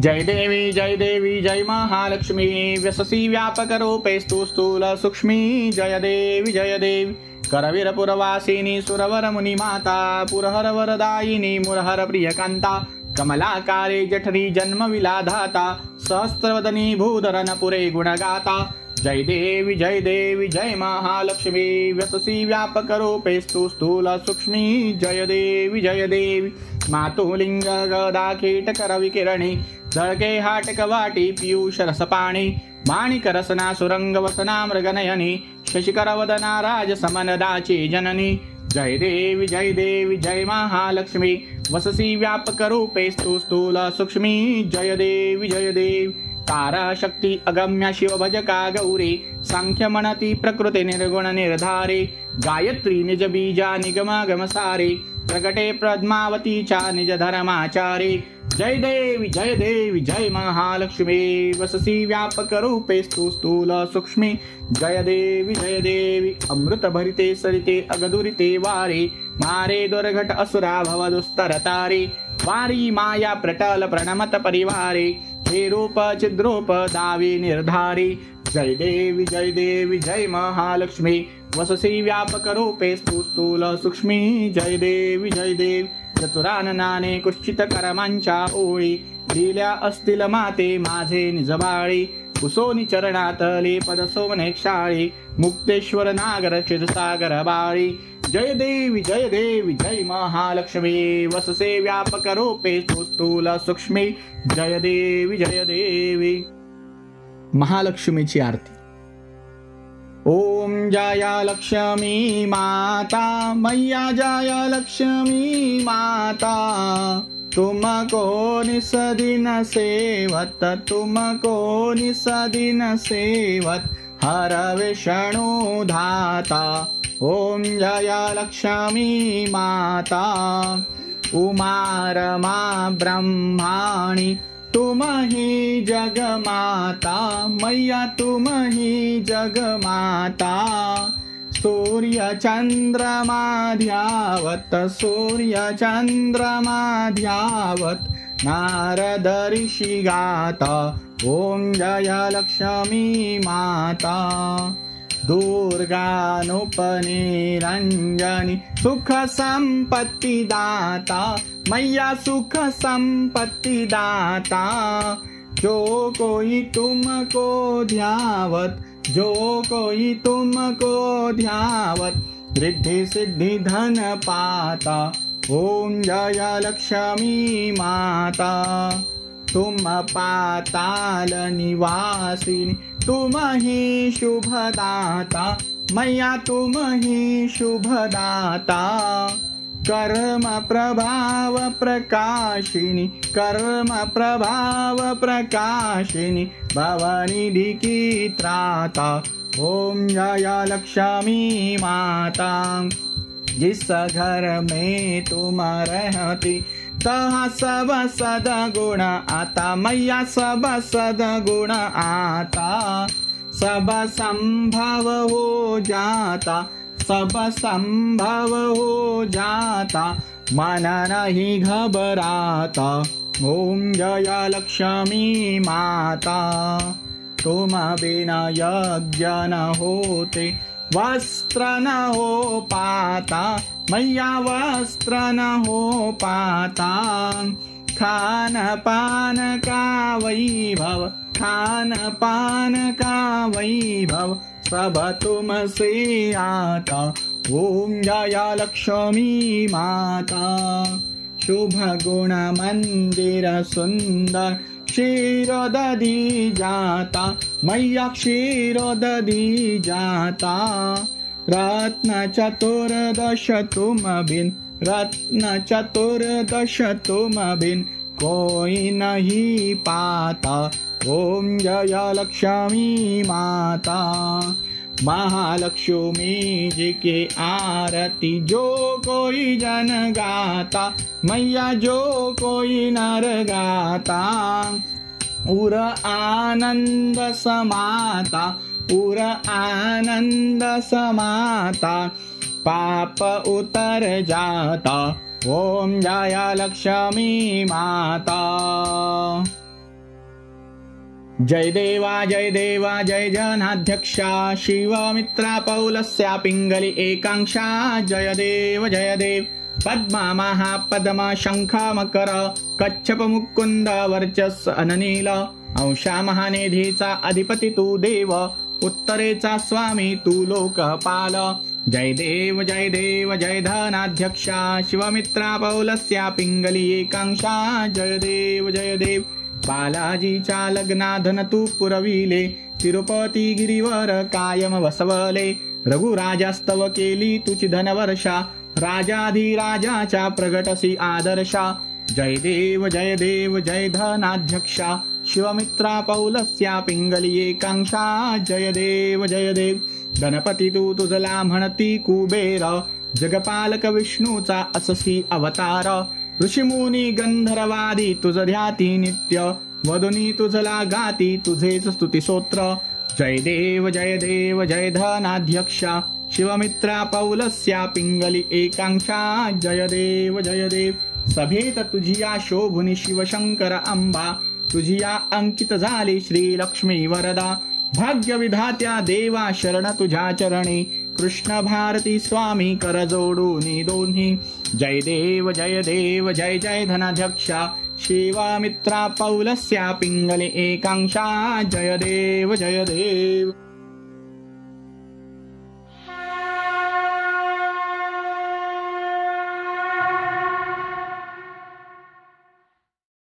जय देवी जय देवी, जय महालक्ष्मी। व्यससी व्यापकरूपेस्तु स्थूलसूक्ष्मी जय देवी जय देवी। करवीरपुरवासिनी सुरवरमुनिमाता पुरहरवरदायिनी मुरहरप्रियकान्ता कमलाकारे, जठरी, जन्मविलाधाता, सहस्रवदनी भूधरनपुरे गुणगाता। जय देवी जय देवी, जय महालक्ष्मी। व्यससी व्यापकरूपेस्तु स्थूलसूक्ष्मी जय देवी जय देवी। मातुलिङ्ग गदा कीटकरविकिरणी। जळके हाटकवाटी पीयूषरसपाणि माणिकरसना सुरङ्गवसना मृगनयनि शशिकरवदना राजसमनदाची जननी। जय देवी जय देवी जय महालक्ष्मी। वससी व्यापकरूपेस्तु स्थूलसूक्ष्मी जय देवी जय देवी। ताराशक्ती अगम्य शिवभजका गौरी साङ्ख्यमणति प्रकृति निर्गुण निर्धारे। गायत्री निज बीजा निगमागमसारे। प्रकटे प्रद्मावती च निज धर्माचारे जय देवी जय देवी जय महालक्ष्मी। वससी व्यापक रूपे स्तु सूक्ष्मी। जय देवी अमृत भरिते सरिते अगदुरिते वारे। माया प्रटल प्रणमत परिवारे। हे रूप चिद्रूप दावी निर्धारी। जय देवी जय देवी जय महालक्ष्मी। वससी व्यापक रूपे स्थूल सूक्ष्मी। जय देवी जय देवी चतुराननाने कुश्चित करमांच्या ओळी. दिल्या असतील माते माझे निजबाळी. कुसोनी चरणातली पद सोमने क्षाळी. मुक्तेश्वर नागर क्षीरसागर बाळी. जय देवी जय देवी जय महालक्ष्मी. वससे व्यापक रूपे स्थूल सूक्ष्मी. जय देवी जय देवी. महालक्ष्मीची आरती. ओ जय लक्ष्मी माता मैया जय लक्ष्मी माता। तुम को निसदिन सेवत तुम को निसदिन सेवत हर विष्णु धाता। ॐ जय लक्ष्मी माता। उमारमा ब्रह्माणि तुमहि जगमाता मैया तुमहि जगमाता। सूर्यचन्द्रमाध्यावत् सूर्यचन्द्रमाध्यावत् नारद ऋषि गाता ॐ जय लक्ष्मी माता दुर्गानुपनिरञ्जनि सुख सम्पत्तिदाता मैया सुख सम्पत्तिदाता जो कोई तुमको ध्यावत जो कोई तुमको ध्यावत रिद्धि सिद्धि धन पाता ॐ जय लक्ष्मी माता। तुम पाताल निवासिनी शुभदाता मैया तुम ही शुभदाता। कर्म प्रभाव प्रकाशिनी कर्म प्रभाव प्रकाशिनी भवनिधि की त्राता। ॐ जय लक्ष्मी माता। जिस घर में तुम रहती तहा सब सद गुण आता मैया सब सद गुण आता। सब संभव हो जाता सब संभव हो जाता मन नहीं ओम जय लक्ष्मी माता तुम बिना यज्ञ न होते वस्त्र न पाता मैया वस्त्र न हो पाता खान पान का वैभव खान पान का वैभव सब तुम से आता ओम जय लक्ष्मी माता। शुभ गुण मंदिर सुंदर ददी जाता मैया क्षीरोदधी जाता रत्न चतुर्दश तुम बिन रत्न चतुर्दश तुम बिन कोई नहीं पाता। ओम जय लक्ष्मी माता। महालक्ष्मी जी के आरती, जो कोई जन गाता, मैया जो कोई नर गाता। उर आनंद समाता उर आनंद समाता, पाप उतर जाता। ओम जय लक्ष्मी माता। जय देवा जय देवा जय जनाध्यक्षा शिवमित्रा पौलस्या पिङ्गलि एकाङ्क्षा जय देव जय देव। पद्मा महापद्म शङ्ख मकर कच्छप मुकुन्द वर्चस् अननील अंशा महानिधीचा अधिपति तु देव उत्तरेचा स्वामी तु लोकपाल। जय देव जय देव जय धनाध्यक्षा शिवमित्रा पौलस्या पिङ्गलि एकाङ्क्षा जय देव जय देव। बालाजीच्या लग्नाधन तू पुरविले तिरुपती गिरीवर कायम वसवले. रघुराजास्तव केली तुझी धनवर्षा राजाधिराजाच्या प्रगटसी आदर्शा. जय देव जय देव जय धनाध्यक्षा. शिवमित्रा पौलस्या पिंगली एकांक्षा जय देव जय देव. गणपती तू तुझला म्हणती कुबेर. जगपालक विष्णूचा अससी अवतार. ऋषिमुनी गंधर्वादी तुझ ध्याती नित्य वदुनी तुझला गाती तुझेच स्तुती सोत्र. जय देव जय देव जय धनाध्यक्षा. शिवमित्रा पौलस्या पिंगली एकांक्षा. जय देव जय देव. सभेत तुझिया शोभुनी शिवशंकर अंबा तुझिया अंकित झाली श्री लक्ष्मी वरदा. भाग्य विधात्या देवा शरण तुझ्या चरणी. कृष्ण भारती स्वामी कर जोडूनी दोन्ही जय देव जय देव जय जय धनाध्यक्षा। शिवामित्रा पौलस्या पिंगले एकांक्षा जय देव जय देव